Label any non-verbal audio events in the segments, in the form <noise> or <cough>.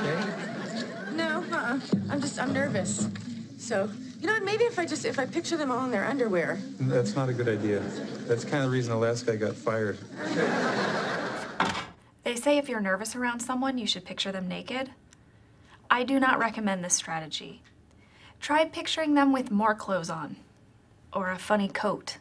okay? No, uh-uh. I'm just, I'm nervous. So, you know what, maybe if I just, if I picture them all in their underwear. That's not a good idea. That's kind of the reason the last guy got fired. They say if you're nervous around someone, you should picture them naked. I do not recommend this strategy. Try picturing them with more clothes on, or a funny coat.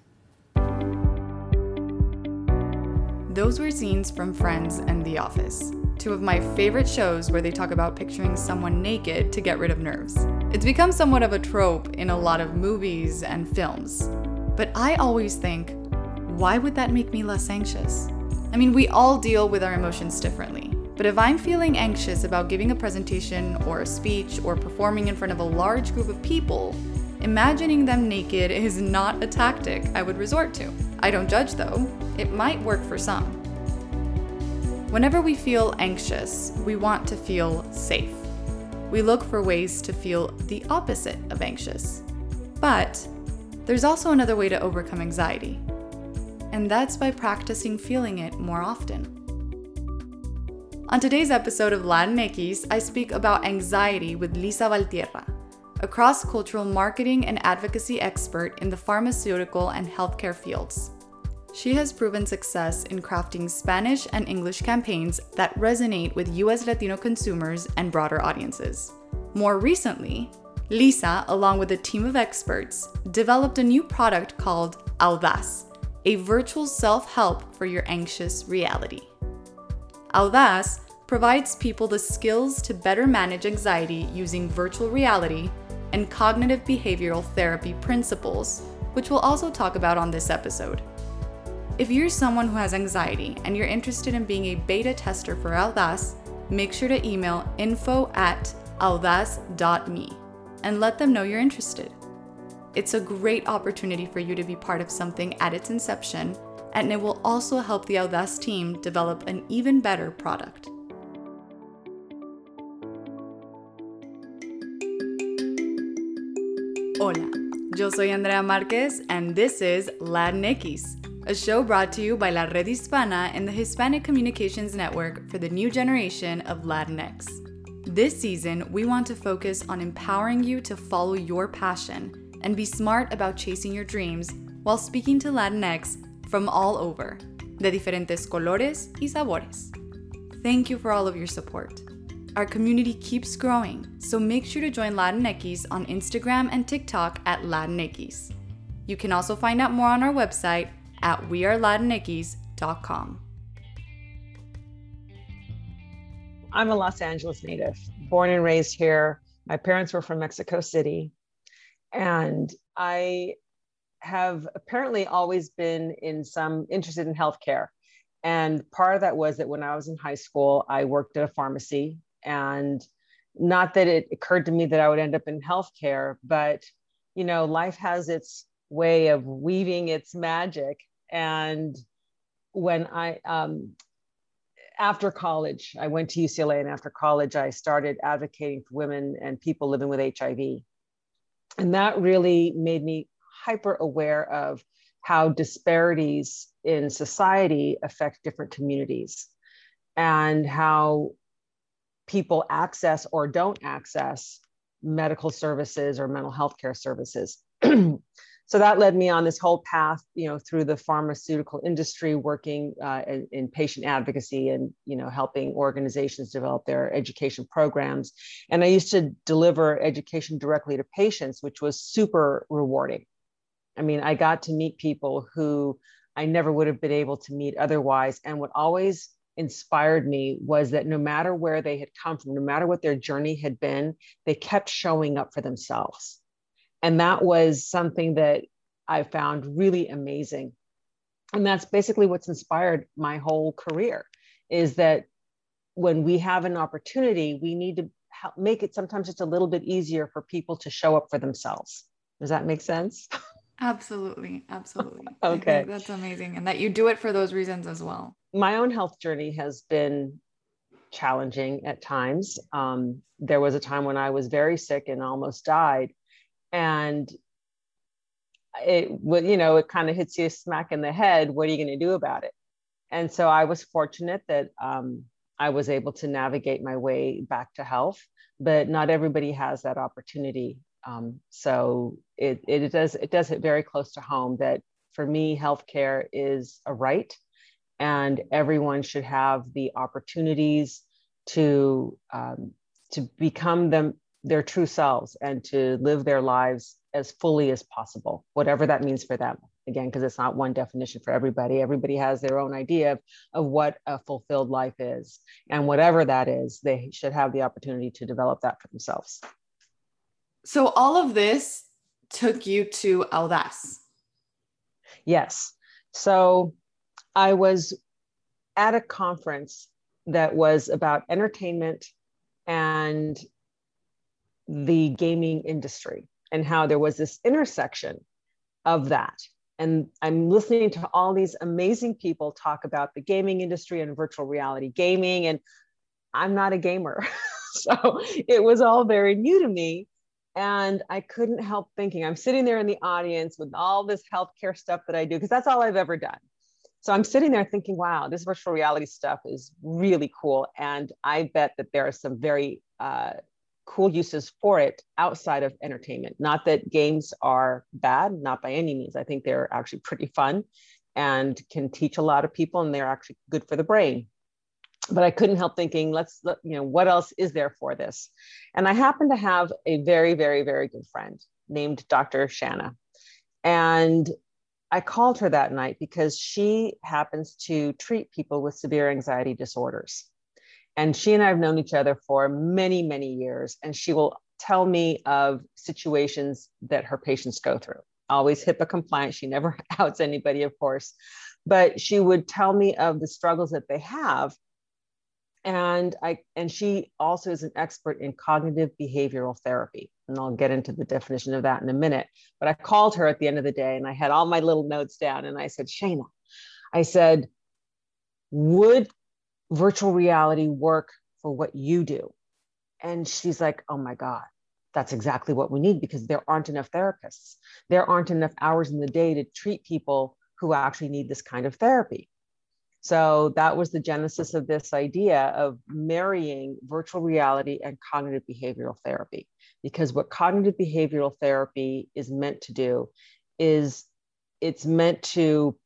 Those were scenes from Friends and The Office, two of my favorite shows where they talk about picturing someone naked to get rid of nerves. It's become somewhat of a trope in a lot of movies and films. But I always think, why would that make me less anxious? I mean, we all deal with our emotions differently. But if I'm feeling anxious about giving a presentation or a speech or performing in front of a large group of people, imagining them naked is not a tactic I would resort to. I don't judge though, it might work for some. Whenever we feel anxious, we want to feel safe. We look for ways to feel the opposite of anxious. But there's also another way to overcome anxiety, and that's by practicing feeling it more often. On today's episode of Latinx, I speak about anxiety with Lisa Valtierra, a cross cultural marketing and advocacy expert in the pharmaceutical and healthcare fields. She has proven success in crafting Spanish and English campaigns that resonate with US Latino consumers and broader audiences. More recently, Lisa, along with a team of experts, developed a new product called Audaz, a virtual self help for your anxious reality. Audaz provides people the skills to better manage anxiety using virtual reality and cognitive behavioral therapy principles, which we'll also talk about on this episode. If you're someone who has anxiety and you're interested in being a beta tester for Audaz, make sure to email info at audaz.me and let them know you're interested. It's a great opportunity for you to be part of something at its inception and it will also help the Audaz team develop an even better product. Hola, yo soy Andrea Marquez, and this is Latinx, a show brought to you by La Red Hispana and the Hispanic Communications Network for the new generation of Latinx. This season, we want to focus on empowering you to follow your passion and be smart about chasing your dreams while speaking to Latinx from all over, de diferentes colores y sabores. Thank you for all of your support. Our community keeps growing, so make sure to join Latinx on Instagram and TikTok at Latinx. You can also find out more on our website at wearelatinx.com. I'm a Los Angeles native, born and raised here. My parents were from Mexico City. And I have apparently always been in some interested in healthcare. And part of that was that when I was in high school, I worked at a pharmacy. And not that it occurred to me that I would end up in healthcare, but you know, life has its way of weaving its magic. And when I, um, after college, I went to UCLA, and after college, I started advocating for women and people living with HIV. And that really made me hyper aware of how disparities in society affect different communities and how people access or don't access medical services or mental health care services. <clears throat> so that led me on this whole path, you know, through the pharmaceutical industry, working uh, in, in, patient advocacy and, you know, helping organizations develop their education programs. And I used to deliver education directly to patients, which was super rewarding. I mean, I got to meet people who I never would have been able to meet otherwise. And what always inspired me was that no matter where they had come from, no matter what their journey had been, they kept showing up for themselves. And that was something that I found really amazing. And that's basically what's inspired my whole career is that when we have an opportunity, we need to help make it sometimes just a little bit easier for people to show up for themselves. Does that make sense? <laughs> Absolutely. Absolutely. okay. That's amazing. And that you do it for those reasons as well. My own health journey has been challenging at times. Um, there was a time when I was very sick and almost died. And it would, you know, it kind of hits you smack in the head. What are you going to do about it? And so I was fortunate that um, I was able to navigate my way back to health. But not everybody has that opportunity. Um, so it, it does it does hit very close to home that for me, healthcare is a right, and everyone should have the opportunities to um, to become them their true selves and to live their lives as fully as possible, whatever that means for them. Again, because it's not one definition for everybody. Everybody has their own idea of, of what a fulfilled life is. And whatever that is, they should have the opportunity to develop that for themselves. So, all of this took you to Audaz. Yes. So, I was at a conference that was about entertainment and the gaming industry and how there was this intersection of that. And I'm listening to all these amazing people talk about the gaming industry and virtual reality gaming. And I'm not a gamer. <laughs> so it was all very new to me. And I couldn't help thinking, I'm sitting there in the audience with all this healthcare stuff that I do, because that's all I've ever done. So I'm sitting there thinking, wow, this virtual reality stuff is really cool. And I bet that there are some very uh, cool uses for it outside of entertainment. Not that games are bad, not by any means. I think they're actually pretty fun and can teach a lot of people, and they're actually good for the brain. But I couldn't help thinking, let's, you know, what else is there for this? And I happen to have a very, very, very good friend named Dr. Shanna. And I called her that night because she happens to treat people with severe anxiety disorders. And she and I have known each other for many, many years. And she will tell me of situations that her patients go through. Always HIPAA compliant. She never <laughs> outs anybody, of course. But she would tell me of the struggles that they have. And I and she also is an expert in cognitive behavioral therapy. And I'll get into the definition of that in a minute. But I called her at the end of the day and I had all my little notes down and I said, Shana, I said, would virtual reality work for what you do? And she's like, oh my God, that's exactly what we need because there aren't enough therapists. There aren't enough hours in the day to treat people who actually need this kind of therapy. So that was the genesis of this idea of marrying virtual reality and cognitive behavioral therapy. Because what cognitive behavioral therapy is meant to do is it's meant to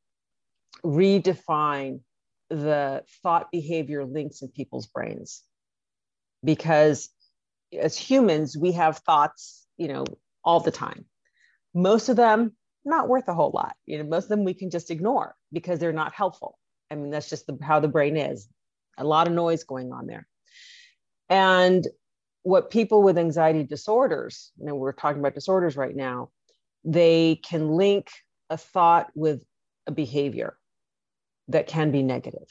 redefine the thought behavior links in people's brains. Because as humans we have thoughts you know all the time. Most of them not worth a whole lot. You know most of them we can just ignore because they're not helpful. I mean that's just the, how the brain is. A lot of noise going on there. And what people with anxiety disorders you know we're talking about disorders right now they can link a thought with a behavior that can be negative,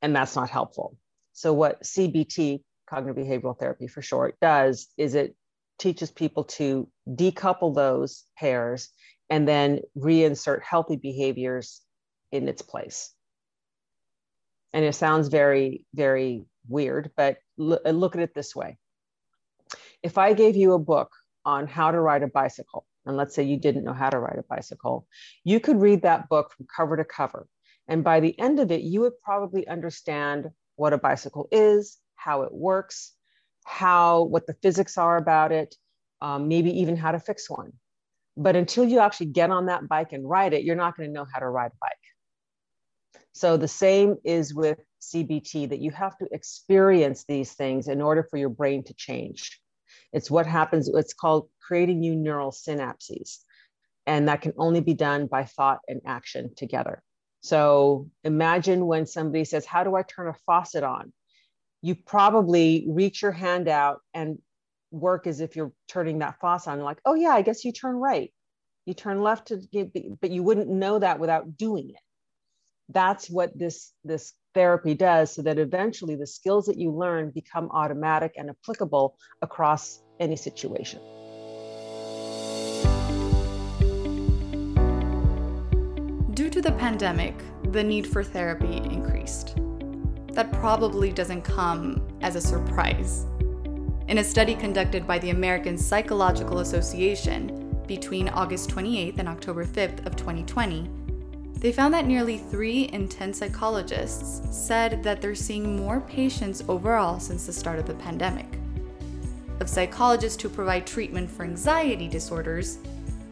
and that's not helpful. So, what CBT, cognitive behavioral therapy for short, does is it teaches people to decouple those pairs and then reinsert healthy behaviors in its place. And it sounds very, very weird, but look at it this way. If I gave you a book on how to ride a bicycle, and let's say you didn't know how to ride a bicycle, you could read that book from cover to cover and by the end of it, you would probably understand what a bicycle is, how it works, how what the physics are about it, um, maybe even how to fix one. But until you actually get on that bike and ride it, you're not going to know how to ride a bike. So the same is with CBT that you have to experience these things in order for your brain to change. It's what happens, it's called creating new neural synapses. And that can only be done by thought and action together. So imagine when somebody says, How do I turn a faucet on? You probably reach your hand out and work as if you're turning that faucet on. like, oh, yeah, I guess you turn right. You turn left to, but you wouldn't know that without doing it. That's what this, this therapy does so that eventually the skills that you learn become automatic and applicable across any situation. To the pandemic, the need for therapy increased. That probably doesn't come as a surprise. In a study conducted by the American Psychological Association between August 28th and October 5th of 2020, They found that nearly 3 in 10 psychologists said that they're seeing more patients overall since the start of the pandemic. Of psychologists who provide treatment for anxiety disorders,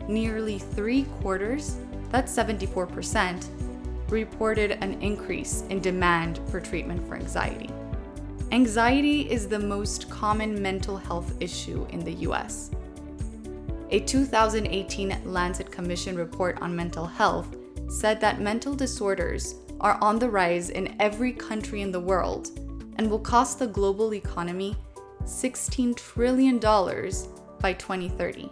nearly three quarters, that's 74%, reported an increase in demand for treatment for anxiety. Anxiety is the most common mental health issue in the US. A 2018 Lancet Commission report on mental health said that mental disorders are on the rise in every country in the world and will cost the global economy $16 trillion by 2030.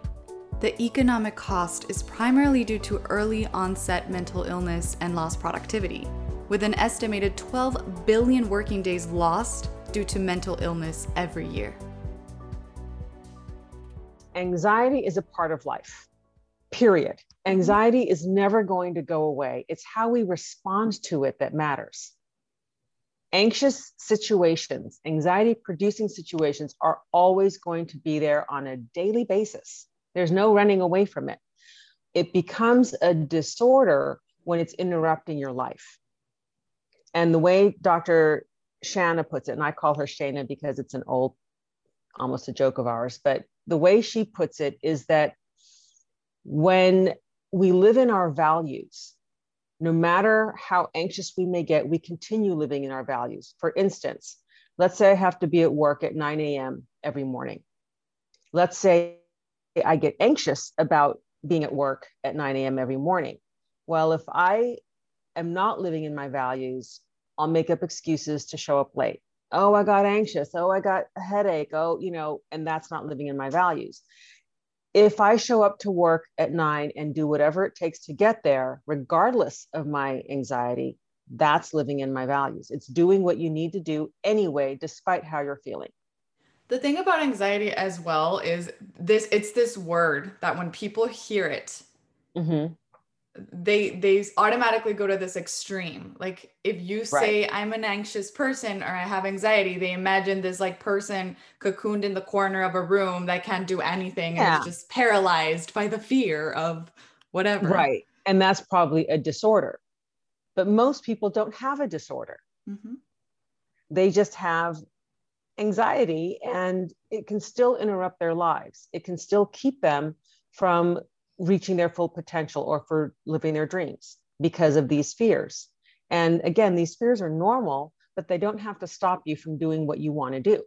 The economic cost is primarily due to early onset mental illness and lost productivity, with an estimated 12 billion working days lost due to mental illness every year. Anxiety is a part of life, period. Anxiety is never going to go away. It's how we respond to it that matters. Anxious situations, anxiety producing situations are always going to be there on a daily basis. There's no running away from it. It becomes a disorder when it's interrupting your life. And the way Dr. Shanna puts it, and I call her Shana because it's an old, almost a joke of ours, but the way she puts it is that when we live in our values. No matter how anxious we may get, we continue living in our values. For instance, let's say I have to be at work at 9 a.m. every morning. Let's say I get anxious about being at work at 9 a.m. every morning. Well, if I am not living in my values, I'll make up excuses to show up late. Oh, I got anxious. Oh, I got a headache. Oh, you know, and that's not living in my values if I show up to work at nine and do whatever it takes to get there, regardless of my anxiety, that's living in my values. It's doing what you need to do anyway, despite how you're feeling. The thing about anxiety as well is this it's this word that when people hear it, mm-hmm they they automatically go to this extreme like if you say right. i'm an anxious person or i have anxiety they imagine this like person cocooned in the corner of a room that can't do anything yeah. and is just paralyzed by the fear of whatever right and that's probably a disorder but most people don't have a disorder mm-hmm. they just have anxiety and it can still interrupt their lives it can still keep them from reaching their full potential or for living their dreams because of these fears. And again, these fears are normal, but they don't have to stop you from doing what you want to do.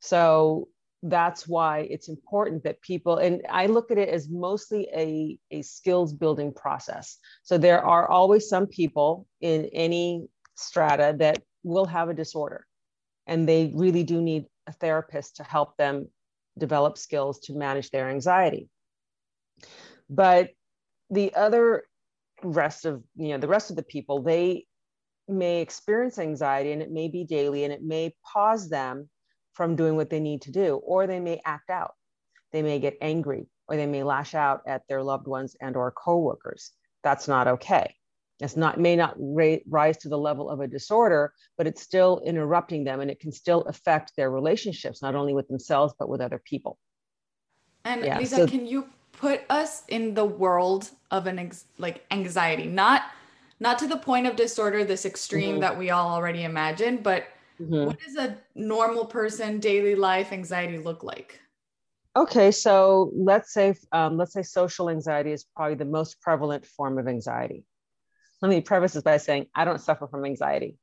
So that's why it's important that people, and I look at it as mostly a, a skills building process. So there are always some people in any strata that will have a disorder, and they really do need a therapist to help them develop skills to manage their anxiety. But the other rest of, you know, the rest of the people, they may experience anxiety and it may be daily and it may pause them from doing what they need to do, or they may act out. They may get angry or they may lash out at their loved ones and or coworkers. That's not okay. It's not may not ra- rise to the level of a disorder, but it's still interrupting them and it can still affect their relationships, not only with themselves, but with other people. And yeah, Lisa, so, can you put us in the world of an ex- like anxiety not not to the point of disorder this extreme mm-hmm. that we all already imagine but mm-hmm. what does a normal person daily life anxiety look like okay so let's say um, let's say social anxiety is probably the most prevalent form of anxiety let me preface this by saying i don't suffer from anxiety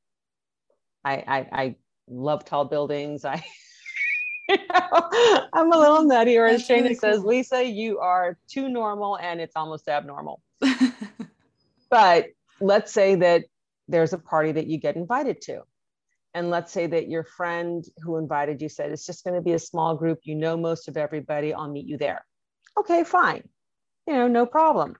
i i, I love tall buildings i <laughs> I'm a little nutty, or as Shana really says, cool. Lisa, you are too normal and it's almost abnormal. <laughs> but let's say that there's a party that you get invited to. And let's say that your friend who invited you said, it's just going to be a small group. You know most of everybody. I'll meet you there. Okay, fine. You know, no problem.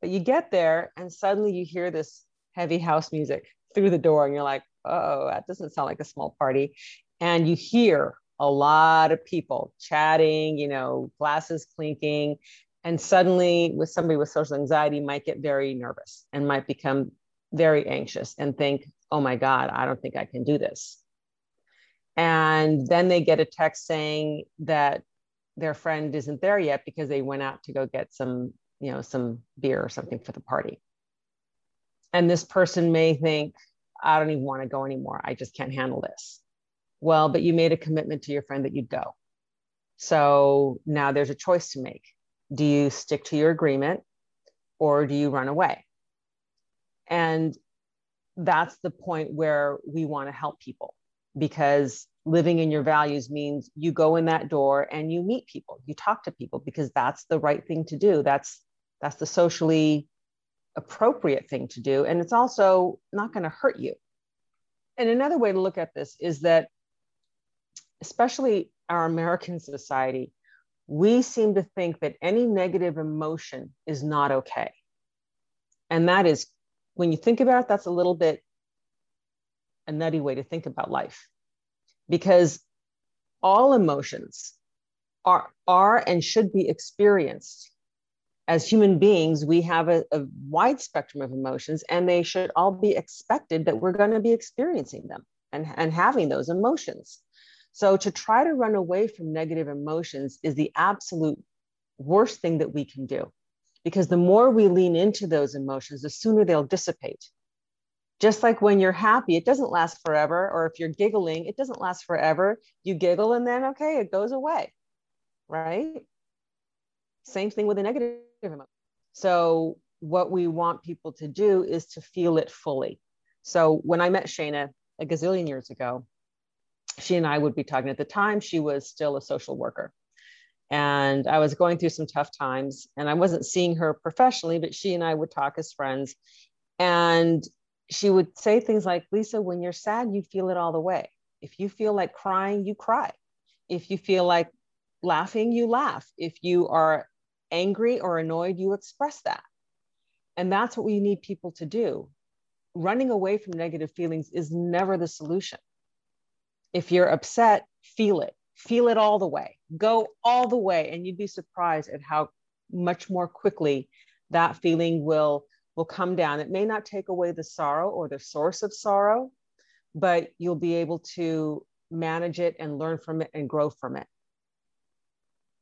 But you get there and suddenly you hear this heavy house music through the door and you're like, oh, that doesn't sound like a small party. And you hear a lot of people chatting, you know, glasses clinking. And suddenly, with somebody with social anxiety, might get very nervous and might become very anxious and think, oh my God, I don't think I can do this. And then they get a text saying that their friend isn't there yet because they went out to go get some, you know, some beer or something for the party. And this person may think, I don't even want to go anymore. I just can't handle this. Well, but you made a commitment to your friend that you'd go. So now there's a choice to make. Do you stick to your agreement or do you run away? And that's the point where we want to help people because living in your values means you go in that door and you meet people you talk to people because that's the right thing to do that's that's the socially appropriate thing to do and it's also not going to hurt you and another way to look at this is that especially our american society we seem to think that any negative emotion is not okay and that is when you think about it that's a little bit a nutty way to think about life because all emotions are, are and should be experienced. As human beings, we have a, a wide spectrum of emotions, and they should all be expected that we're going to be experiencing them and, and having those emotions. So, to try to run away from negative emotions is the absolute worst thing that we can do because the more we lean into those emotions, the sooner they'll dissipate just like when you're happy, it doesn't last forever. Or if you're giggling, it doesn't last forever. You giggle and then, okay, it goes away. Right? Same thing with a negative So, what we want people to do is to feel it fully. So, when I met Shana a gazillion years ago, she and I would be talking at the time, she was still a social worker. And I was going through some tough times and I wasn't seeing her professionally, but she and I would talk as friends. And she would say things like, Lisa, when you're sad, you feel it all the way. If you feel like crying, you cry. If you feel like laughing, you laugh. If you are angry or annoyed, you express that. And that's what we need people to do. Running away from negative feelings is never the solution. If you're upset, feel it, feel it all the way, go all the way. And you'd be surprised at how much more quickly that feeling will will come down. It may not take away the sorrow or the source of sorrow, but you'll be able to manage it and learn from it and grow from it.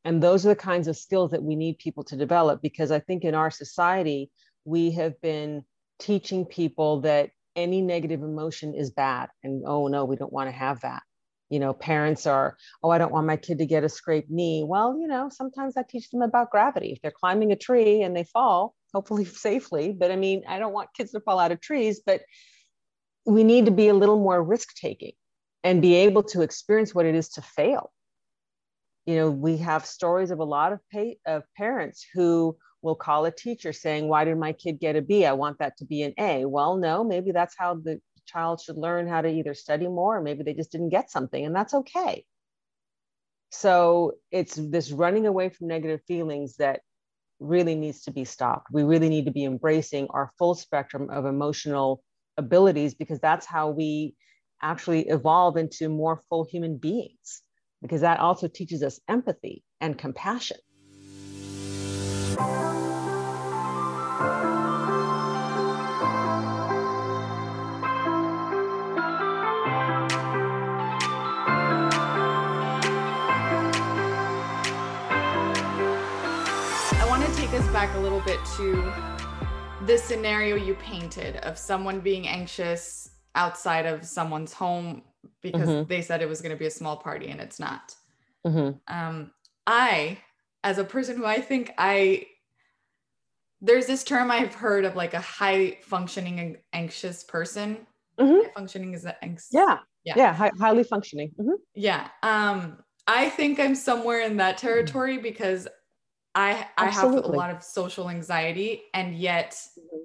And those are the kinds of skills that we need people to develop because I think in our society, we have been teaching people that any negative emotion is bad. And oh no, we don't want to have that. You know, parents are, oh, I don't want my kid to get a scraped knee. Well, you know, sometimes I teach them about gravity. If they're climbing a tree and they fall, hopefully <laughs> safely. But I mean, I don't want kids to fall out of trees, but we need to be a little more risk taking and be able to experience what it is to fail. You know, we have stories of a lot of, of parents who will call a teacher saying, Why did my kid get a B? I want that to be an A. Well, no, maybe that's how the child should learn how to either study more or maybe they just didn't get something, and that's okay. So it's this running away from negative feelings that really needs to be stopped. We really need to be embracing our full spectrum of emotional abilities because that's how we actually evolve into more full human beings, because that also teaches us empathy and compassion. I want to take us back a little bit to the scenario you painted of someone being anxious outside of someone's home because mm-hmm. they said it was going to be a small party and it's not. Mm-hmm. Um, I, as a person who I think I, there's this term I've heard of like a high functioning anxious person. Mm-hmm. functioning is that anxious? Yeah. Yeah. Yeah. High, highly functioning. Mm-hmm. Yeah. Um, I think I'm somewhere in that territory because I I have a lot of social anxiety and yet mm-hmm.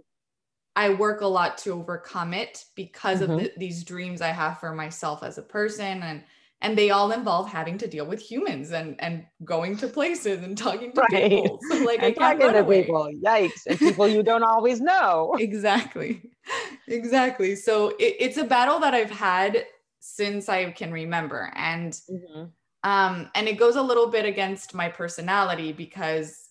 I work a lot to overcome it because mm-hmm. of the, these dreams I have for myself as a person and and they all involve having to deal with humans and and going to places and talking to right. people. So <laughs> like and I talking to away. people, yikes, and people you don't always know. <laughs> exactly, exactly. So it, it's a battle that I've had since I can remember, and mm-hmm. Um, and it goes a little bit against my personality because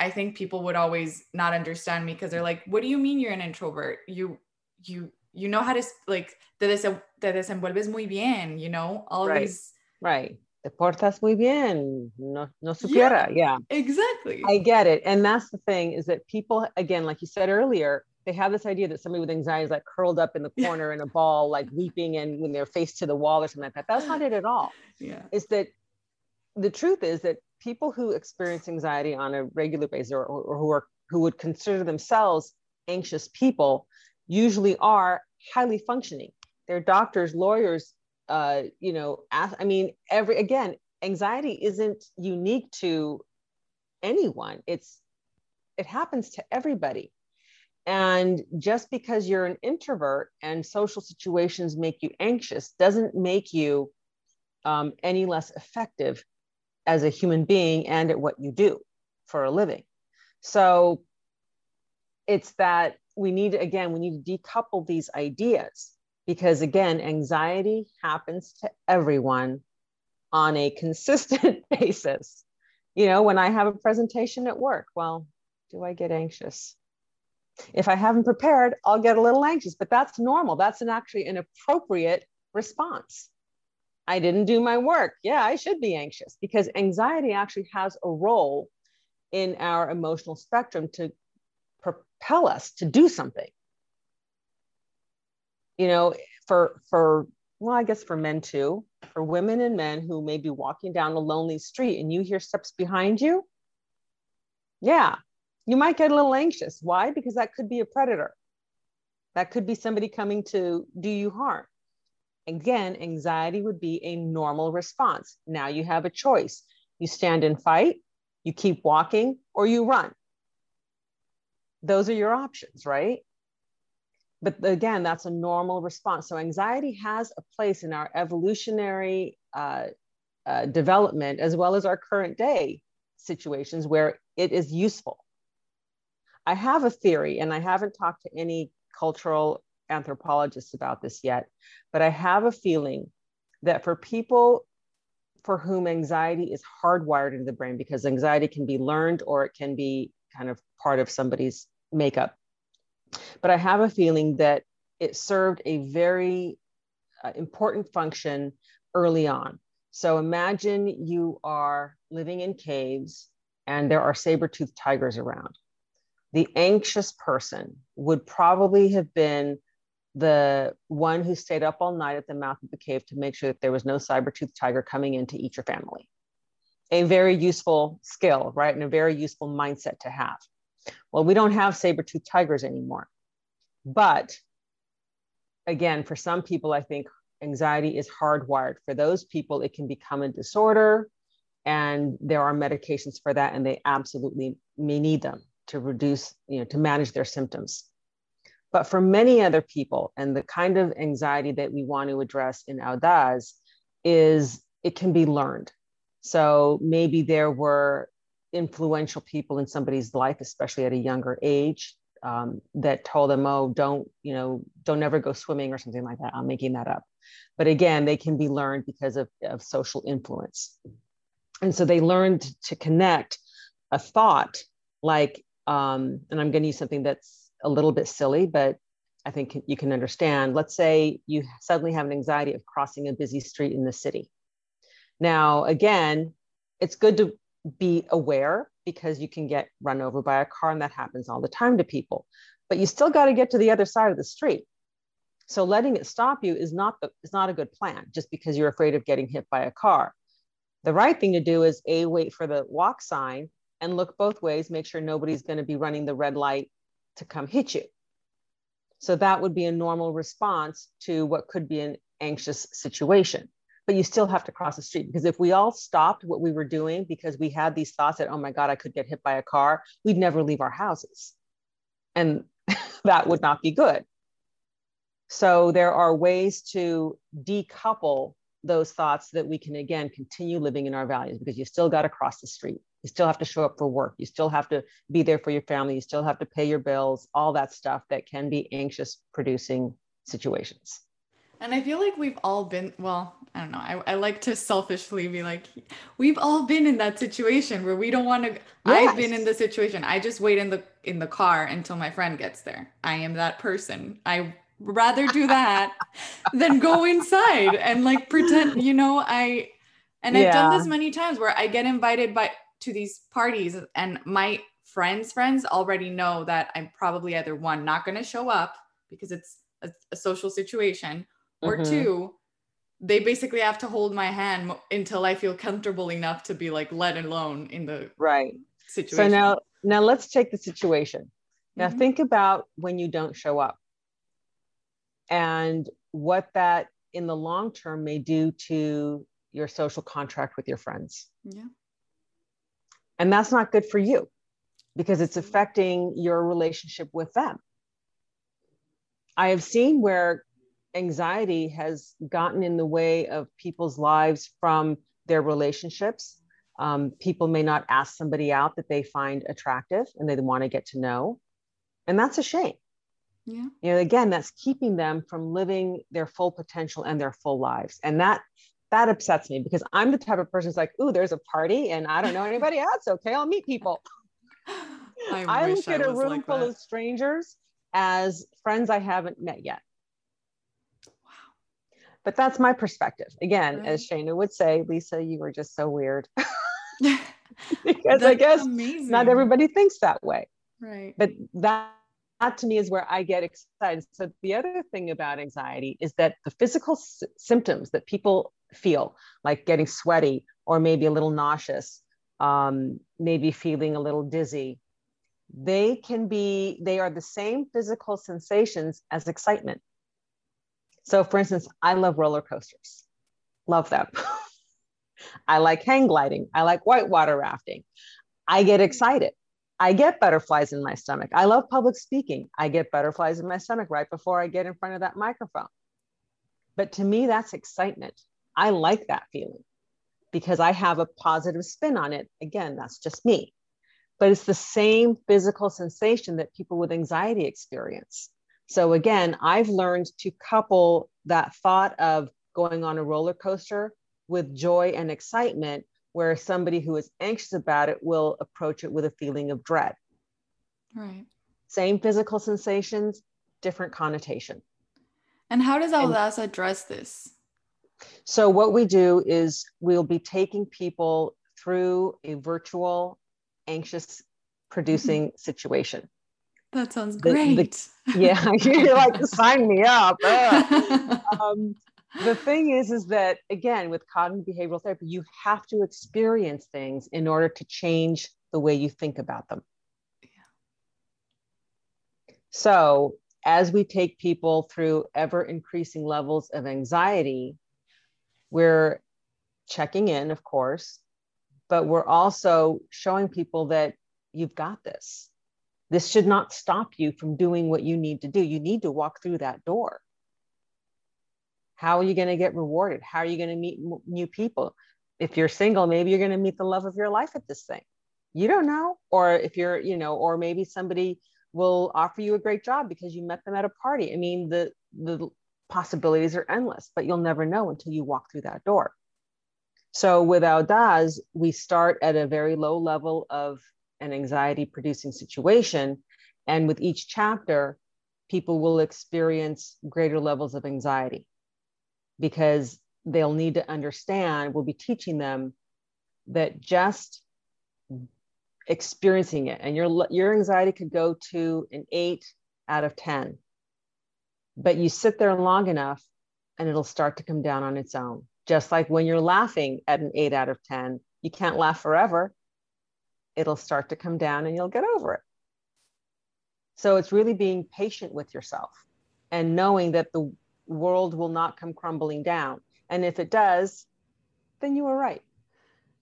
I think people would always not understand me because they're like, what do you mean you're an introvert? You, you, you know how to like, te, des- te desenvuelves muy bien, you know, all right. these. Right. Te portas muy bien. No, no supiera. Yeah, yeah. Exactly. I get it. And that's the thing is that people, again, like you said earlier, they have this idea that somebody with anxiety is like curled up in the corner in a ball, like weeping and when they're face to the wall or something like that. That's not it at all. Yeah. Is that the truth is that people who experience anxiety on a regular basis or, or who are who would consider themselves anxious people usually are highly functioning. They're doctors, lawyers, uh, you know, I mean, every again, anxiety isn't unique to anyone. It's it happens to everybody. And just because you're an introvert and social situations make you anxious doesn't make you um, any less effective as a human being and at what you do for a living. So it's that we need, again, we need to decouple these ideas because, again, anxiety happens to everyone on a consistent <laughs> basis. You know, when I have a presentation at work, well, do I get anxious? If I haven't prepared, I'll get a little anxious, but that's normal. That's an actually an appropriate response. I didn't do my work. Yeah, I should be anxious because anxiety actually has a role in our emotional spectrum to propel us to do something. You know, for for well, I guess for men too, for women and men who may be walking down a lonely street and you hear steps behind you. Yeah, you might get a little anxious. Why? Because that could be a predator. That could be somebody coming to do you harm. Again, anxiety would be a normal response. Now you have a choice. You stand and fight, you keep walking, or you run. Those are your options, right? But again, that's a normal response. So anxiety has a place in our evolutionary uh, uh, development as well as our current day situations where it is useful. I have a theory, and I haven't talked to any cultural anthropologists about this yet, but I have a feeling that for people for whom anxiety is hardwired into the brain, because anxiety can be learned or it can be kind of part of somebody's makeup. But I have a feeling that it served a very uh, important function early on. So imagine you are living in caves and there are saber-toothed tigers around the anxious person would probably have been the one who stayed up all night at the mouth of the cave to make sure that there was no saber-toothed tiger coming in to eat your family. A very useful skill, right? And a very useful mindset to have. Well, we don't have saber-toothed tigers anymore. But again, for some people, I think anxiety is hardwired. For those people, it can become a disorder, and there are medications for that, and they absolutely may need them to reduce, you know, to manage their symptoms. But for many other people, and the kind of anxiety that we want to address in Audaz is it can be learned. So maybe there were influential people in somebody's life, especially at a younger age, um, that told them, "Oh, don't you know, don't ever go swimming or something like that." I'm making that up, but again, they can be learned because of, of social influence, and so they learned to connect a thought like um, and I'm going to use something that's a little bit silly, but I think you can understand. Let's say you suddenly have an anxiety of crossing a busy street in the city. Now, again, it's good to be aware because you can get run over by a car, and that happens all the time to people. But you still got to get to the other side of the street. So letting it stop you is not the, is not a good plan just because you're afraid of getting hit by a car. The right thing to do is a wait for the walk sign and look both ways, make sure nobody's going to be running the red light to come hit you. So that would be a normal response to what could be an anxious situation. But you still have to cross the street because if we all stopped what we were doing because we had these thoughts that, oh my God, I could get hit by a car, we'd never leave our houses. And <laughs> that would not be good. So there are ways to decouple those thoughts that we can again continue living in our values because you still got to cross the street you still have to show up for work. You still have to be there for your family. You still have to pay your bills all that stuff that can be anxious producing situations. And i feel like we've all been well i don't know. I, I like to selfishly be like we've all been in that situation where we don't want to yes. i've been in the situation. I just wait in the in the car until my friend gets there. I am that person. I rather do that <laughs> than go inside and like pretend you know i and yeah. i've done this many times where i get invited by to these parties and my friends friends already know that i'm probably either one not going to show up because it's a, a social situation or Mhm. two they basically have to hold my hand until i feel comfortable enough to be like let alone in the Right. situation So now, now let's take the situation. Now Mhm. think about when you don't show up and what that in the long term may do to your social contract with your friends. yeah And that's not good for you because it's affecting your relationship with them. I have seen where anxiety has gotten in the way of people's lives from their relationships. Um, people may not ask somebody out that they find attractive and they want to get to know. And that's a shame. yeah You know, again, that's keeping them from living their full potential and their full lives. And that that upsets me because I'm the type of person who's like, ooh, there's a party and I don't know anybody else. Okay, I'll meet people. <laughs> i, I, look at I a room like full that. of strangers as friends I haven't met yet. Wow. But that's my perspective. Again, as Shayna would say, Lisa, you were just so weird. <laughs> <laughs> because I guess amazing. not everybody thinks that way. right But that, that to me is where I get excited. So the other thing about anxiety is that the physical s- symptoms that people feel, like getting sweaty or maybe a little nauseous, um, maybe feeling a little dizzy, they can be, they are the same physical sensations as excitement. So, for instance, I love roller coasters, love them. <laughs> I like hang gliding, I like whitewater rafting. I get excited. I get butterflies in my stomach. I love public speaking. I get butterflies in my stomach right before I get in front of that microphone. But to me, that's excitement. I like that feeling because I have a positive spin on it. Again, that's just me. But it's the same physical sensation that people with anxiety experience. So again, I've learned to couple that thought of going on a roller coaster with joy and excitement where somebody who is anxious about it will approach it with a feeling of dread. right Same physical sensations, different connotation. and how does Audaz address this So, what we do is we'll be taking people through a virtual anxious producing situation. that sounds The- the- great <laughs> Yeah, <laughs> you're like, sign me up. <laughs> Ugh. um, the thing is, is that again, with cognitive behavioral therapy, you have to experience things in order to change the way you think about them. So, as we take people through ever increasing levels of anxiety, we're checking in, of course, but we're also showing people that you've got this. This should not stop you from doing what you need to do. You need to walk through that door. How are you going to get rewarded? How are you going to meet m- new people? If you're single, maybe you're going to meet the love of your life at this thing. You don't know. Or if you're, you know, or maybe somebody will offer you a great job because you met them at a party. I mean, the the possibilities are endless, but you'll never know until you walk through that door. So with Audaz, we start at a very low level of an anxiety producing situation. And with each chapter, people will experience greater levels of anxiety because they'll need to understand, we'll be teaching them that just experiencing it and your your anxiety could go to an 8 out of 10 but you sit there long enough and it'll start to come down on its own. Just like when you're laughing at an 8 out of 10 you can't laugh forever. It'll start to come down and you'll get over it. So it's really being patient with yourself and knowing that the world will not come crumbling down. And if it does then you were right.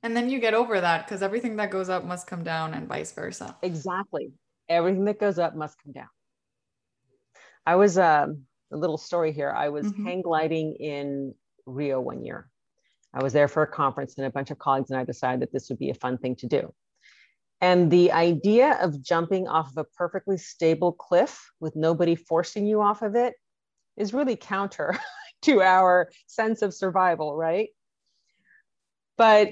And then you get over that because everything that goes up must come down and vice versa. Exactly. Everything that goes up must come down. I was um, a little story here. I was Mhm. hang gliding in Rio one year. I was there for a conference, and a bunch of colleagues and I decided that this would be a fun thing to do. And the idea of jumping off of a perfectly stable cliff with nobody forcing you off of it is really counter <laughs> to our sense of survival, right? But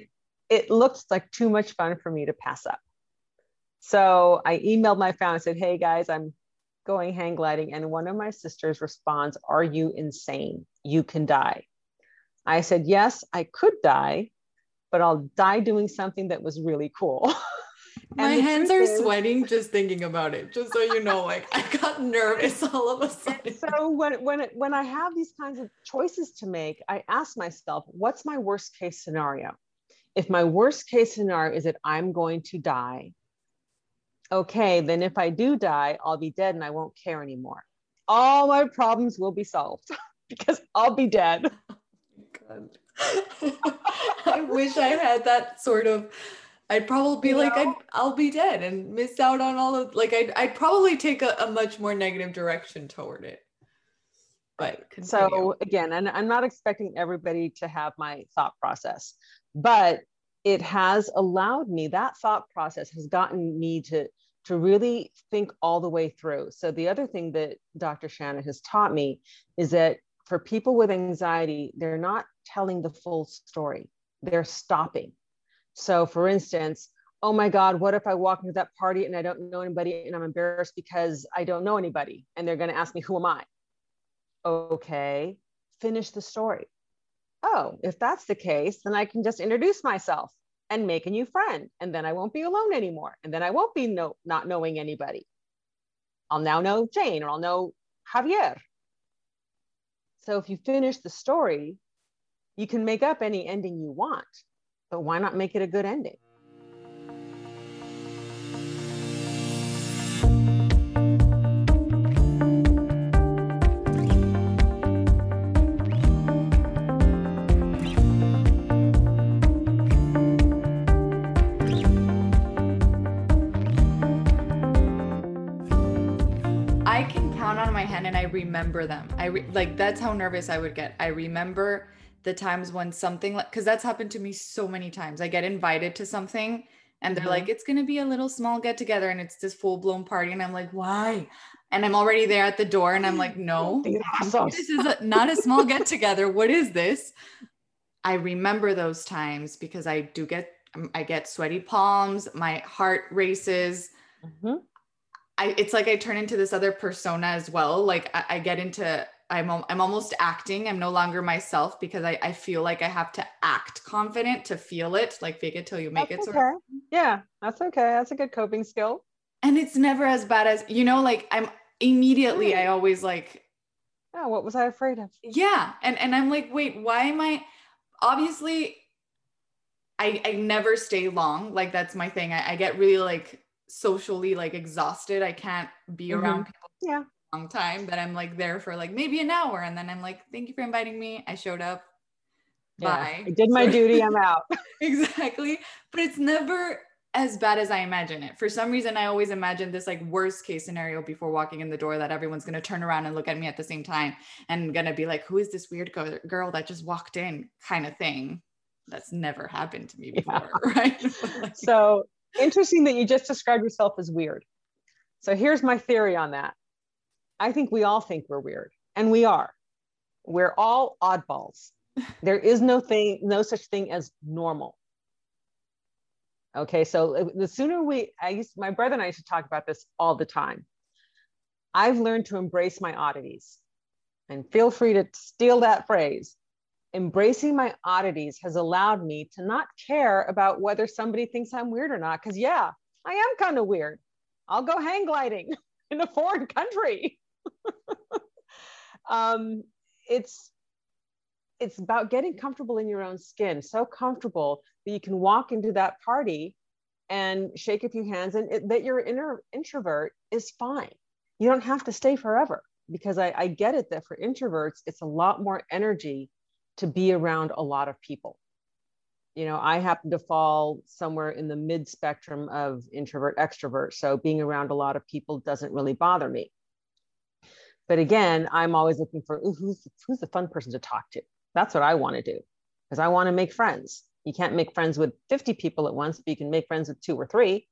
it looked like too much fun for me to pass up. So I emailed my family and said, Hey guys, I'm going hang gliding. And one of my sisters responds, Are you insane? You can die. I said, Yes, I could die, but I'll die doing something that was really cool. <laughs> My hands are is- sweating just thinking about it. Just so you know, like I got nervous <laughs> all of a sudden. so when when it, when I have these kinds of choices to make, I ask myself, what's my worst case scenario? If my worst case scenario is that I'm going to die, okay, then if I do die, I'll be dead and I won't care anymore. All my problems will be solved <laughs> because I'll be dead. God. <laughs> I wish I had that sort of. I'd probably be You like, I'd, I'll be dead and miss out on all of. Like, I'd, I'd probably take a, a much more negative direction toward it. But continue. So again, and I'm not expecting everybody to have my thought process, but it has allowed me that thought process has gotten me to to really think all the way through. So the other thing that Dr. Shannon has taught me is that for people with anxiety, they're not telling the full story. They're stopping. So for instance, oh my God, what if I walk into that party and I don't know anybody and I'm embarrassed because I don't know anybody and they're going to ask me, who am I? Okay, finish the story. Oh, if that's the case, then I can just introduce myself and make a new friend. And then I won't be alone anymore. And then I won't be no, not knowing anybody. I'll now know Jane or I'll know Javier. So if you finish the story, you can make up any ending you want, but why not make it a good ending? Count on my hand and I remember them. I re- like that's how nervous I would get. I remember the times when something like because that's happened to me so many times. I get invited to something and they're Mhm. like, it's gonna be a little small get together and it's this full blown party. And I'm like, why? And I'm already there at the door and I'm like, no, <laughs> this is a, not a small get together. What is this? I remember those times because I do get I get sweaty palms, my heart races. Mhm. I, it's like I turn into this other persona as well. Like I, I get into, I'm, I'm almost acting. I'm no longer myself because I, I feel like I have to act confident to feel it, like fake it till you make That's it. Sort of. okay. Yeah, that's okay. That's a good coping skill. And it's never as bad as, you know, like I'm immediately, I always like, Oh, what was I afraid of? yeah. And, and I'm like, wait, why am I, obviously I, I never stay long. Like that's my thing. I, I get really like socially like exhausted. I can't be mm-hmm. around people Yeah. long time that I'm like there for like maybe an hour and then I'm like, thank you for inviting me. I showed up. Yeah. Bye. I did my duty. <laughs> I'm out. <laughs> exactly. But it's never as bad as I imagine it. For some reason, I always imagine this like worst case scenario before walking in the door that everyone's going to turn around and look at me at the same time and going to be like, who is this weird go- girl that just walked in kind of thing. That's never happened to me Yeah. before. <laughs> Right. Like, So interesting that you just described yourself as weird. So here's my theory on that. I think we all think we're weird, and we are. We're all oddballs. <laughs> There is no thing, no such thing as normal. Okay, so the sooner we, I used, my brother and I used to talk about this all the time. I've learned to embrace my oddities, and feel free to steal that phrase. Embracing my oddities has allowed me to not care about whether somebody thinks I'm weird or not. Because, yeah, I am kind of weird. I'll go hang gliding <laughs> in a foreign country. <laughs> um, it's it's about getting comfortable in your own skin, so comfortable that you can walk into that party and shake a few hands, and it, that you're inner introvert is fine. You don't have to stay forever because I, I get it that for introverts, it's a lot more energy to be around a lot of people. You know, I happen to fall somewhere in the mid spectrum of introvert extrovert. So being around a lot of people doesn't really bother me. But again, I'm always looking for who's, who's the fun person to talk to. That's what I want to do because I want to make friends. You can't make friends with 50 people at once, but you can make friends with two or three.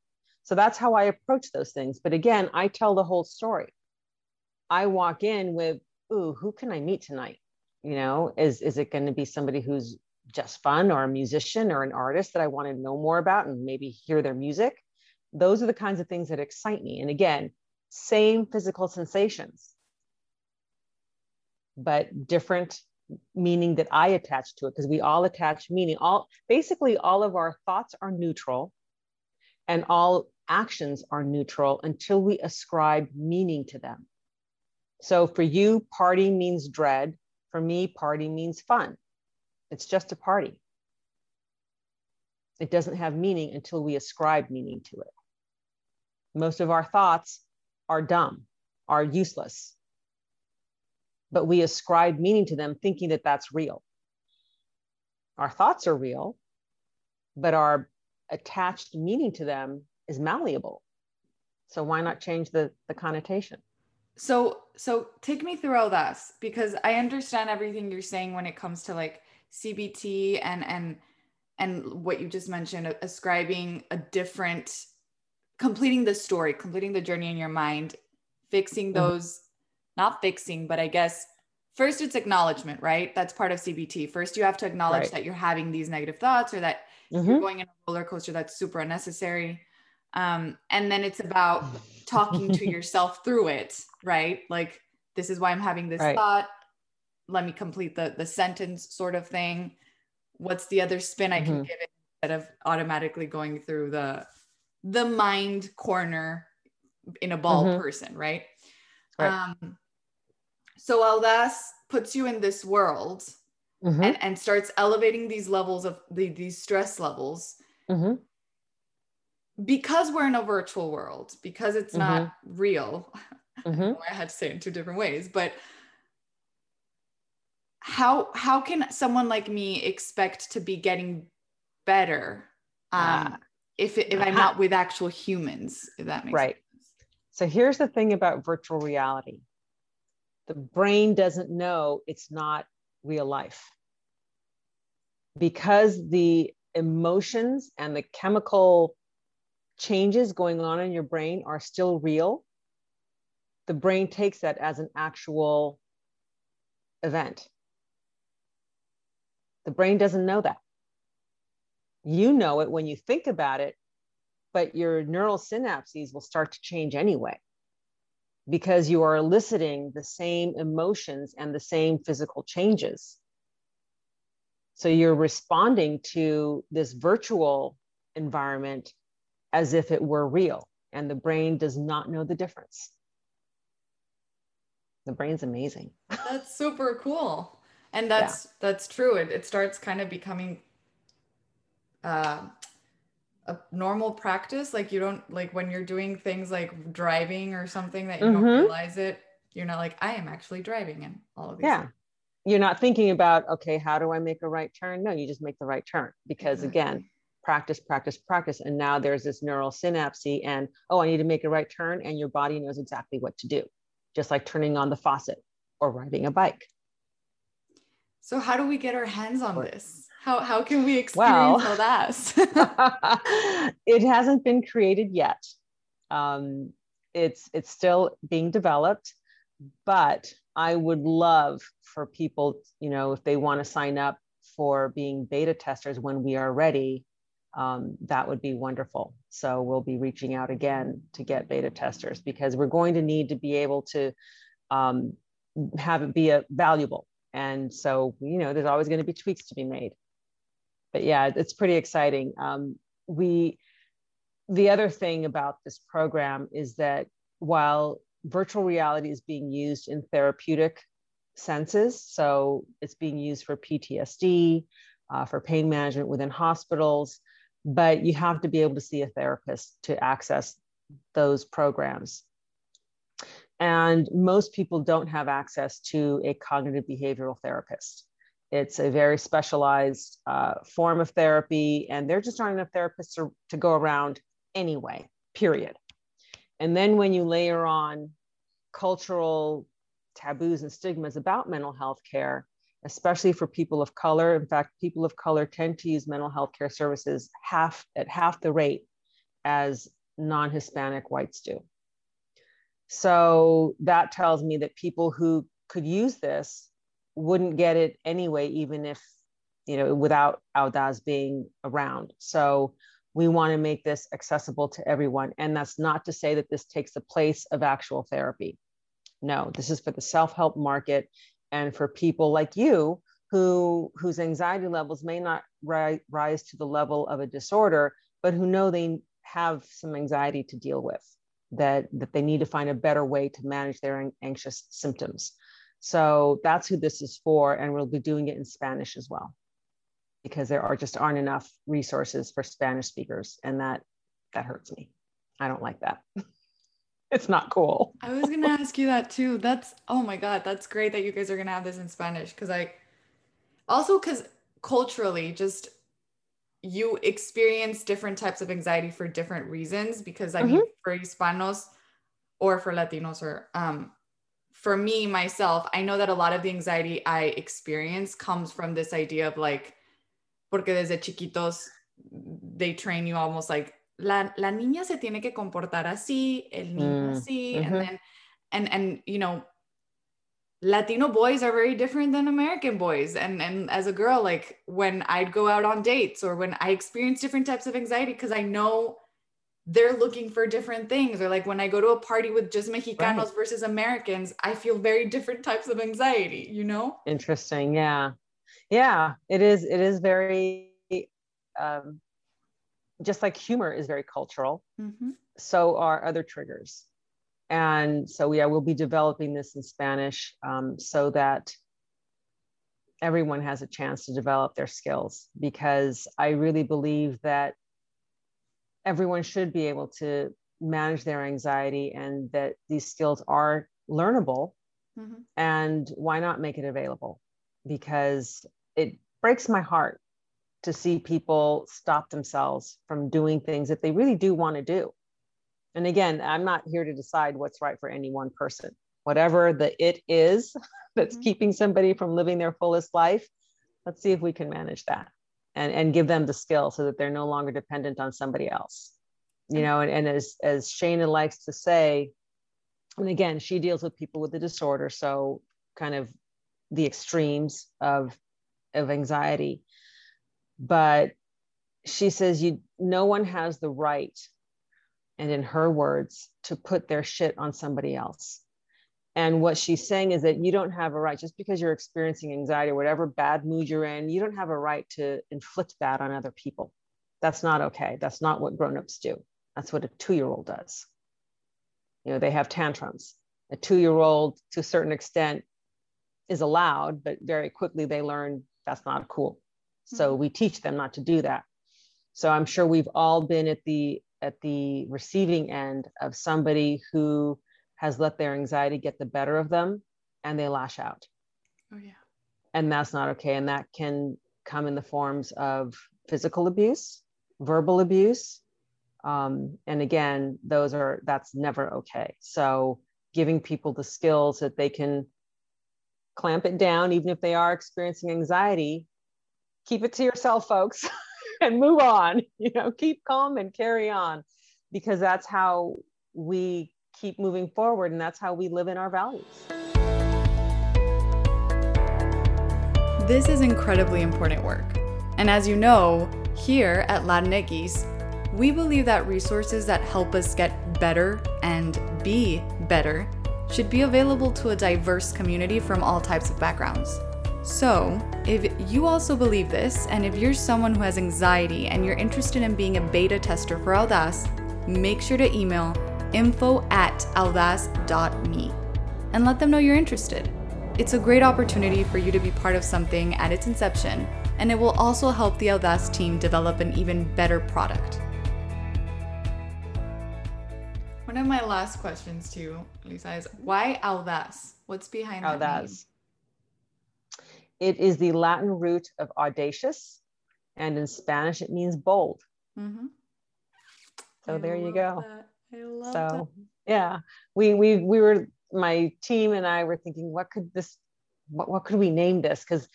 So that's how I approach those things. But again, I tell the whole story. I walk in with, ooh, who can I meet tonight? You know, is, is it going to be somebody who's just fun or a musician or an artist that I want to know more about and maybe hear their music? Those are the kinds of things that excite me. And again, same physical sensations, but different meaning that I attach to it because we all attach meaning. All basically all of our thoughts are neutral And all actions are neutral until we ascribe meaning to them. So for you, party means dread. For me, party means fun. It's just a party. It doesn't have meaning until we ascribe meaning to it. Most of our thoughts are dumb, are useless, but we ascribe meaning to them thinking that that's real. Our thoughts are real, but our attached meaning to them is malleable. So why not change the, the connotation? So so take me through all this because I understand everything you're saying when it comes to like CBT and and and what you just mentioned ascribing a different completing the story, completing the journey in your mind, fixing mm-hmm. those not fixing, but I guess first it's acknowledgement, right? That's part of CBT. First you have to acknowledge right. that you're having these negative thoughts or that mm-hmm. you're going in a roller coaster that's super unnecessary. Um, and then it's about talking to <laughs> yourself through it, right? Like, this is why I'm having this right. thought. Let me complete the the sentence sort of thing. What's the other spin I can mm-hmm. give it instead of automatically going through the the mind corner in a ball mm-hmm. person, right? right. Um, so Audaz puts you in this world mm-hmm. and, and starts elevating these levels of the, these stress levels. Mm-hmm because we're in a virtual world, because it's mm-hmm. not real, mm-hmm. I, had to say it in two different ways, but how how can someone like me expect to be getting better um, uh, if if I'm not with actual humans? If that makes right. Sense. So here's the thing about virtual reality: the brain doesn't know it's not real life because the emotions and the chemical changes going on in your brain are still real, the brain takes that as an actual event. The brain doesn't know that. You know it when you think about it, but your neural synapses will start to change anyway because you are eliciting the same emotions and the same physical changes. So you're responding to this virtual environment as if it were real. And the brain does not know the difference. The brain's amazing. <laughs> That's super cool. And that's yeah. that's true. It, it starts kind of becoming uh, a normal practice. Like you don't like when you're doing things like driving or something that you mm-hmm. don't realize it. You're not like I am actually driving and all of these. Yeah. Things. You're not thinking about okay, how do I make a right turn? No, you just make the right turn because exactly. again, practice, practice, practice. And now there's this neural synapse and, oh, I need to make a right turn. And your body knows exactly what to do, just like turning on the faucet or riding a bike. So how do we get our hands on this? How, how can we <laughs> experience well, all that? <laughs> it hasn't been created yet. Um, it's, it's still being developed, but I would love for people, you know, if they want to sign up for being beta testers when we are ready, um, that would be wonderful. So we'll be reaching out again to get beta testers because we're going to need to be able to um, have it be a valuable. And so, you know, there's always going to be tweaks to be made. But yeah, it's pretty exciting. Um, we, the other thing about this program is that while virtual reality is being used in therapeutic senses, so it's being used for PTSD, uh, for pain management within hospitals, but you have to be able to see a therapist to access those programs. And most people don't have access to a cognitive behavioral therapist. It's a very specialized uh, form of therapy, and there just aren't enough therapists to, to go around anyway, period. And then when you layer on cultural taboos and stigmas about mental health care, especially for people of color. In fact, people of color tend to use mental health care services half at half the rate as non-Hispanic whites do. So that tells me that people who could use this wouldn't get it anyway, even if, you know, without Audaz being around. So we want to make this accessible to everyone. And that's not to say that this takes the place of actual therapy. No, this is for the self-help market and for people like you who whose anxiety levels may not ri- rise to the level of a disorder but who know they have some anxiety to deal with that that they need to find a better way to manage their anxious symptoms. So that's who this is for and we'll be doing it in spanish as well because there are just aren't enough resources for spanish speakers and that that hurts me. I don't like that <laughs> <laughs> it's not cool i was gonna ask you that too that's oh my god that's great that you guys are gonna have this in spanish because i also because culturally just you experience different types of anxiety for different reasons because I mean mm-hmm. for Hispanos or for Latinos or um for me myself, I know that a lot of the anxiety I experience comes from this idea of like porque desde chiquitos they train you almost like la, la niña se tiene que comportar así, el niño mm. así, mm-hmm. and then and and you know Latino boys are very different than American boys. And and as a girl, like when I'd go out on dates or when I experience different types of anxiety, because I know they're looking for different things. Or like when I go to a party with just Mexicanos right. versus Americans, I feel very different types of anxiety, you know? Interesting. Yeah. Yeah. It is, it is very um just like humor is very cultural. Mm-hmm. So are other triggers and so yeah we'll be developing this in spanish um, so that everyone has a chance to develop their skills because i really believe that everyone should be able to manage their anxiety and that these skills are learnable mm-hmm. and why not make it available because it breaks my heart to see people stop themselves from doing things that they really do want to do and again, I'm not here to decide what's right for any one person. Whatever the it is <laughs> that's mm-hmm. keeping somebody from living their fullest life, let's see if we can manage that and, and give them the skill so that they're no longer dependent on somebody else. You know, and, and as as Shana likes to say, and again, she deals with people with the disorder, so kind of the extremes of of anxiety. But she says you no one has the right and in her words, to put their shit on somebody else. And what she's saying is that you don't have a right, just because you're experiencing anxiety or whatever bad mood you're in, you don't have a right to inflict that on other people. That's not okay. That's not what grown-ups do. That's what a two-year-old does. You know, they have tantrums. A two-year-old, to a certain extent, is allowed, but very quickly they learn that's not cool. So mm-hmm. we teach them not to do that. So I'm sure we've all been at the at the receiving end of somebody who has let their anxiety get the better of them and they lash out. Oh, yeah. And that's not okay. And that can come in the forms of physical abuse, verbal abuse. Um, and again, those are, that's never okay. So giving people the skills that they can clamp it down, even if they are experiencing anxiety, keep it to yourself, folks. <laughs> and move on you know keep calm and carry on because that's how we keep moving forward and that's how we live in our values this is incredibly important work and as you know here at latinx we believe that resources that help us get better and be better should be available to a diverse community from all types of backgrounds so, if you also believe this, and if you're someone who has anxiety and you're interested in being a beta tester for Audaz, make sure to email info at audaz.me and let them know you're interested. It's a great opportunity for you to be part of something at its inception, and it will also help the Audaz team develop an even better product. One of my last questions to Lisa, is why Audaz? What's behind Audaz? It is the Latin root of audacious, and in Spanish it means bold. Mm-hmm. So I there you go. so that. yeah, we we we were my team and I were thinking, what could this, what what could we name this? Because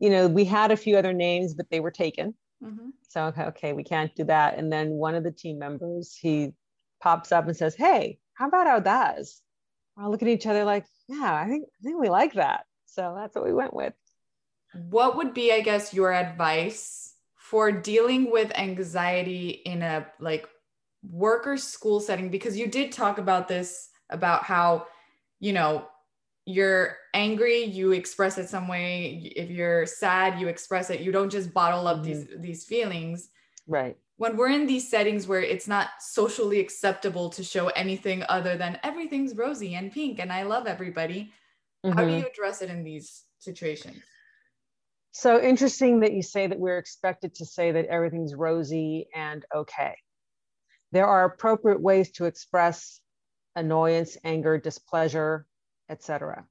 you know we had a few other names, but they were taken. Mm-hmm. So okay, okay, we can't do that. And then one of the team members he pops up and says, "Hey, how about Audaz?" We're all looking at each other like, "Yeah, I think I think we like that." So that's what we went with what would be i guess your advice for dealing with anxiety in a like work or school setting because you did talk about this about how you know you're angry you express it some way if you're sad you express it you don't just bottle up mm-hmm. these these feelings right when we're in these settings where it's not socially acceptable to show anything other than everything's rosy and pink and I love everybody, mm-hmm. how do mm-hmm. you address it in these situations? So interesting that you say that we're expected to say that everything's rosy and okay. There are appropriate ways to express annoyance, anger, displeasure, etc.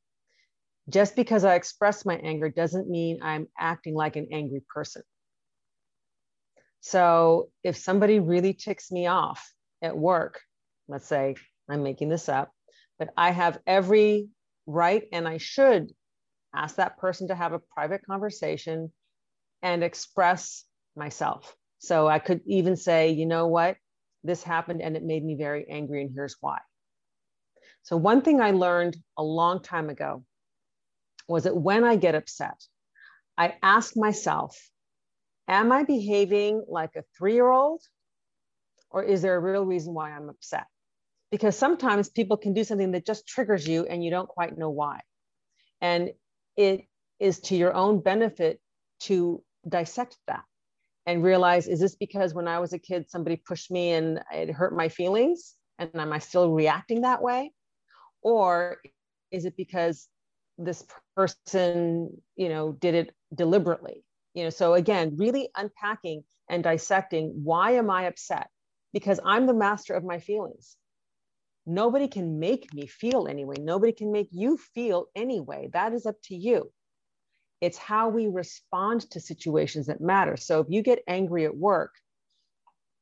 Just because I express my anger doesn't mean I'm acting like an angry person. So if somebody really ticks me off at work, let's say I'm making this up, but I have every right and I should ask that person to have a private conversation and express myself. So I could even say, you know what, this happened and it made me very angry, and here's why. So, one thing I learned a long time ago was that when I get upset, I ask myself, Am I behaving like a three year old? Or is there a real reason why I'm upset? Because sometimes people can do something that just triggers you and you don't quite know why. And it is to your own benefit to dissect that and realize is this because when I was a kid, somebody pushed me and it hurt my feelings? And am I still reacting that way? Or is it because this person, you know, did it deliberately? You know, so again, really unpacking and dissecting why am I upset? Because I'm the master of my feelings. Nobody can make me feel anyway. Nobody can make you feel anyway. That is up to you. It's how we respond to situations that matter. So if you get angry at work,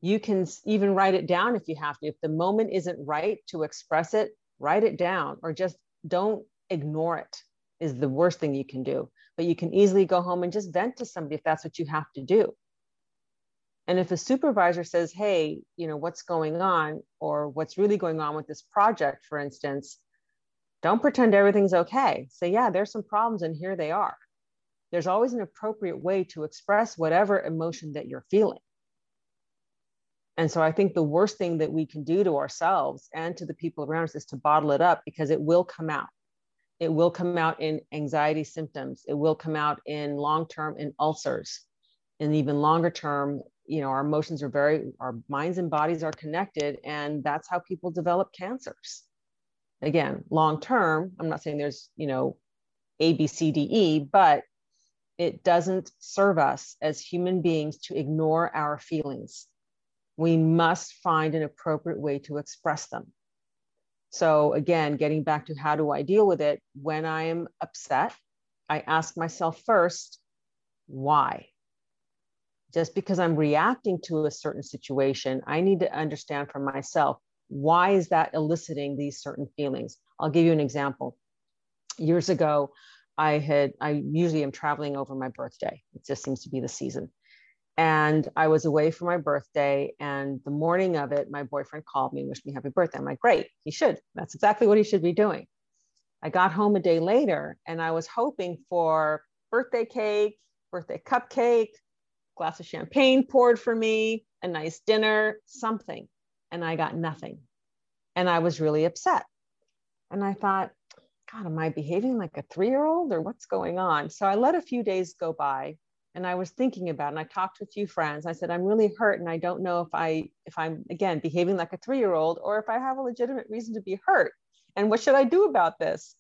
you can even write it down if you have to. If the moment isn't right to express it, write it down or just don't ignore it, is the worst thing you can do. But you can easily go home and just vent to somebody if that's what you have to do. And if a supervisor says, hey, you know, what's going on or what's really going on with this project, for instance, don't pretend everything's okay. Say, yeah, there's some problems and here they are. There's always an appropriate way to express whatever emotion that you're feeling. And so I think the worst thing that we can do to ourselves and to the people around us is to bottle it up because it will come out. It will come out in anxiety symptoms. It will come out in long term in ulcers, and even longer term you know our emotions are very our minds and bodies are connected and that's how people develop cancers. Again long term i'm not saying there's you know a b c d e but it doesn't serve us as human beings to ignore our feelings. We must find an appropriate way to express them. So again getting back to how do i deal with it when i am upset i ask myself first why just because I'm reacting to a certain situation, I need to understand for myself why is that eliciting these certain feelings. I'll give you an example. Years ago, I had I usually am traveling over my birthday. It just seems to be the season. And I was away for my birthday. And the morning of it, my boyfriend called me, and wished me happy birthday. I'm like, great, he should. That's exactly what he should be doing. I got home a day later and I was hoping for birthday cake, birthday cupcake, glass of champagne poured for me, a nice dinner, something. And I got nothing. And I was really upset. And I thought, God, am I behaving like a three year old or what's going on? So I let a few days go by and I was thinking about it and I talked to a few friends. I said, I'm really hurt and I don't know if I if I'm again behaving like a three year old or if I have a legitimate reason to be hurt. And what should I do about this?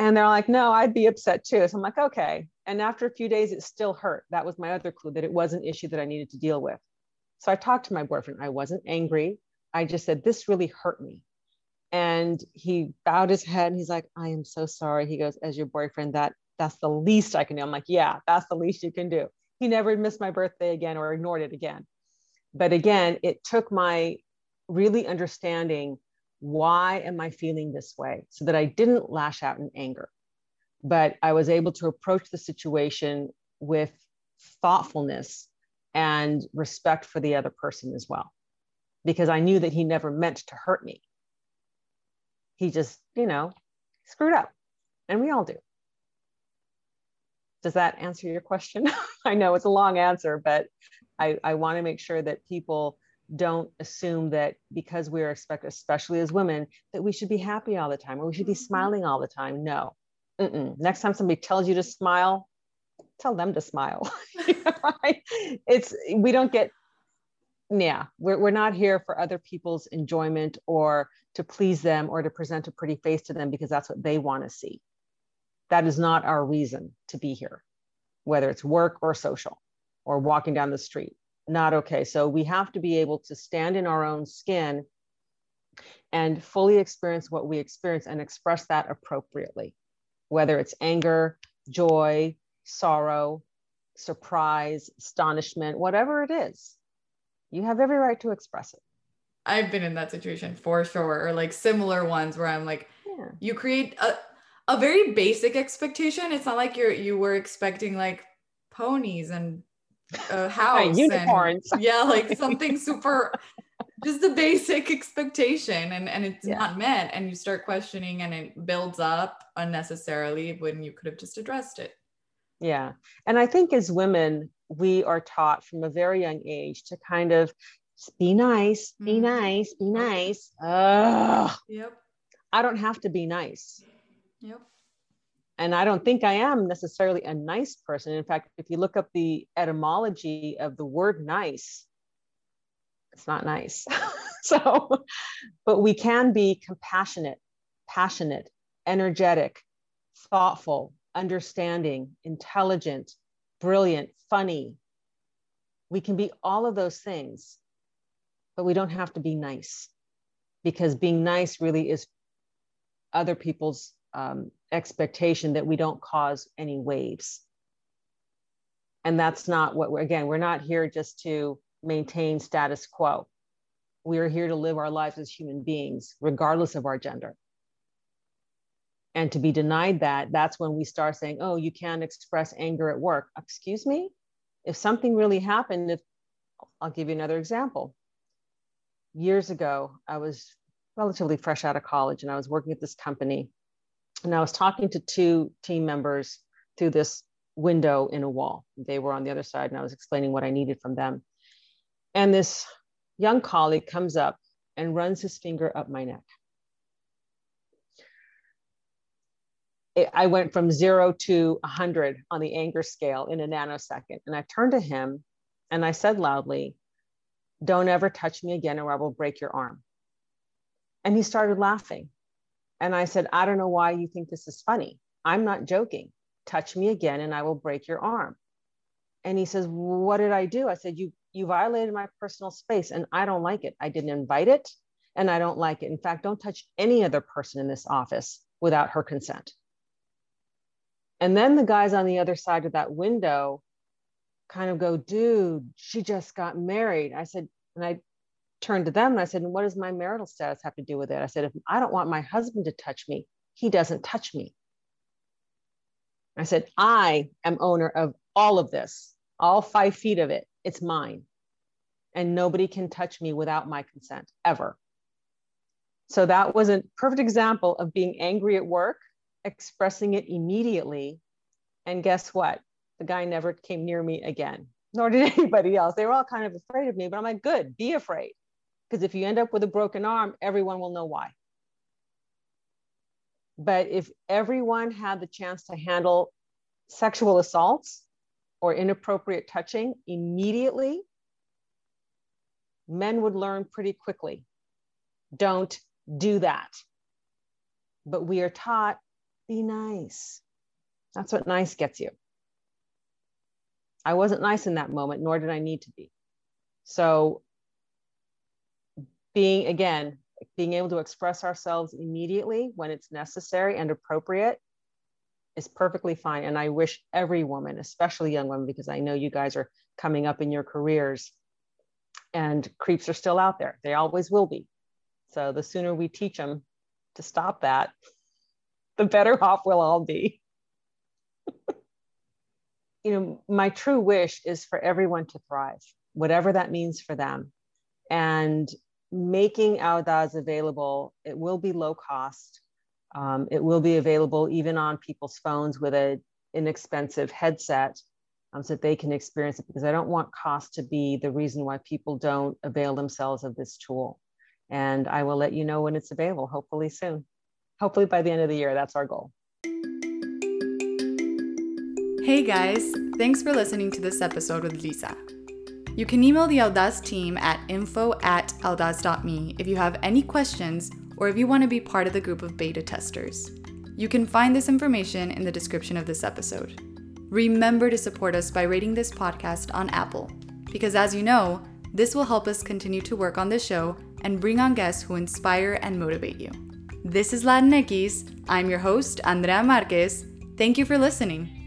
And they're like, no, I'd be upset too. So I'm like, okay. And after a few days, it still hurt. That was my other clue that it was an issue that I needed to deal with. So I talked to my boyfriend. I wasn't angry. I just said, this really hurt me. And he bowed his head and he's like, I am so sorry. He goes, as your boyfriend, that that's the least I can do. I'm like, yeah, that's the least you can do. He never missed my birthday again or ignored it again. But again, it took my really understanding why am I feeling this way? So that I didn't lash out in anger, but I was able to approach the situation with thoughtfulness and respect for the other person as well, because I knew that he never meant to hurt me. He just, you know, screwed up, and we all do. Does that answer your question? <laughs> I know it's a long answer, but I, I want to make sure that people don't assume that because we're expected, especially as women, that we should be happy all the time or we should be mm-hmm. smiling all the time. No. Mm-mm. Next time somebody tells you to smile, tell them to smile. <laughs> it's we don't get yeah, we're, we're not here for other people's enjoyment or to please them or to present a pretty face to them because that's what they want to see. That is not our reason to be here, whether it's work or social or walking down the street. Not okay. So we have to be able to stand in our own skin and fully experience what we experience and express that appropriately, whether it's anger, joy, sorrow, surprise, astonishment, whatever it is. You have every right to express it. I've been in that situation for sure, or like similar ones where I'm like, yeah. you create a, a very basic expectation. It's not like you're you were expecting like ponies and a <laughs> house, unicorns. And, <laughs> yeah, like something super, just the basic expectation, and and it's yeah. not met, and you start questioning, and it builds up unnecessarily when you could have just addressed it. Yeah, and I think as women, we are taught from a very young age to kind of be nice, be mm-hmm. nice, be nice. Ugh. Yep. I don't have to be nice. Yep. And I don't think I am necessarily a nice person. In fact, if you look up the etymology of the word nice, it's not nice. <laughs> so, but we can be compassionate, passionate, energetic, thoughtful, understanding, intelligent, brilliant, funny. We can be all of those things but we don't have to be nice because being nice really is other people's um, expectation that we don't cause any waves. And that's not what we're, again, we're not here just to maintain status quo. We are here to live our lives as human beings, regardless of our gender. And to be denied that, that's when we start saying, oh, you can't express anger at work. Excuse me? If something really happened, if I'll give you another example years ago, I was relatively fresh out of college and I was working at this company. And I was talking to two team members through this window in a wall. They were on the other side, and I was explaining what I needed from them. And this young colleague comes up and runs his finger up my neck. I went from zero to 100 on the anger scale in a nanosecond. And I turned to him and I said loudly, don't ever touch me again or I will break your arm. And he started laughing. And I said, I don't know why you think this is funny. I'm not joking. Touch me again and I will break your arm. And he says, What did I do? I said, You you violated my personal space and I don't like it. I didn't invite it and I don't like it. In fact, don't touch any other person in this office without her consent. And then the guys on the other side of that window kind of go, dude, she just got married. I said, and I turned to them and I said, what does my marital status have to do with it? I said, if I don't want my husband to touch me, he doesn't touch me. I said, I am owner of all of this, all five feet of it. It's mine. And nobody can touch me without my consent ever. So that was a perfect example of being angry at work, expressing it immediately. And guess what? the guy never came near me again, nor did <laughs> anybody else. They were all kind of afraid of me, but I'm like, good, be afraid. Because if you end up with a broken arm, everyone will know why. But if everyone had the chance to handle sexual assaults or inappropriate touching immediately, men would learn pretty quickly. Don't do that. But we are taught be nice. That's what nice gets you. I wasn't nice in that moment, nor did I need to be. So, being again, being able to express ourselves immediately when it's necessary and appropriate is perfectly fine. And I wish every woman, especially young women, because I know you guys are coming up in your careers and creeps are still out there. They always will be. So, the sooner we teach them to stop that, the better <laughs> off we'll all be. <laughs> you know, my true wish is for everyone to thrive, whatever that means for them. And making Audaz available, it will be low cost. Um, it will be available even on people's phones with an inexpensive headset um, so that they can experience it because I don't want cost to be the reason why people don't avail themselves of this tool. And I will let you know when it's available, hopefully soon. Hopefully by the end of the year, that's our goal. Hey guys, thanks for listening to this episode with Lisa. You can email the Audaz team at info at audaz.me if you have any questions or if you want to be part of the group of beta testers. You can find this information in the description of this episode. Remember to support us by rating this podcast on Apple, because as you know, this will help us continue to work on this show and bring on guests who inspire and motivate you. This is Latinx. I'm your host, Andrea Marquez. Thank you for listening.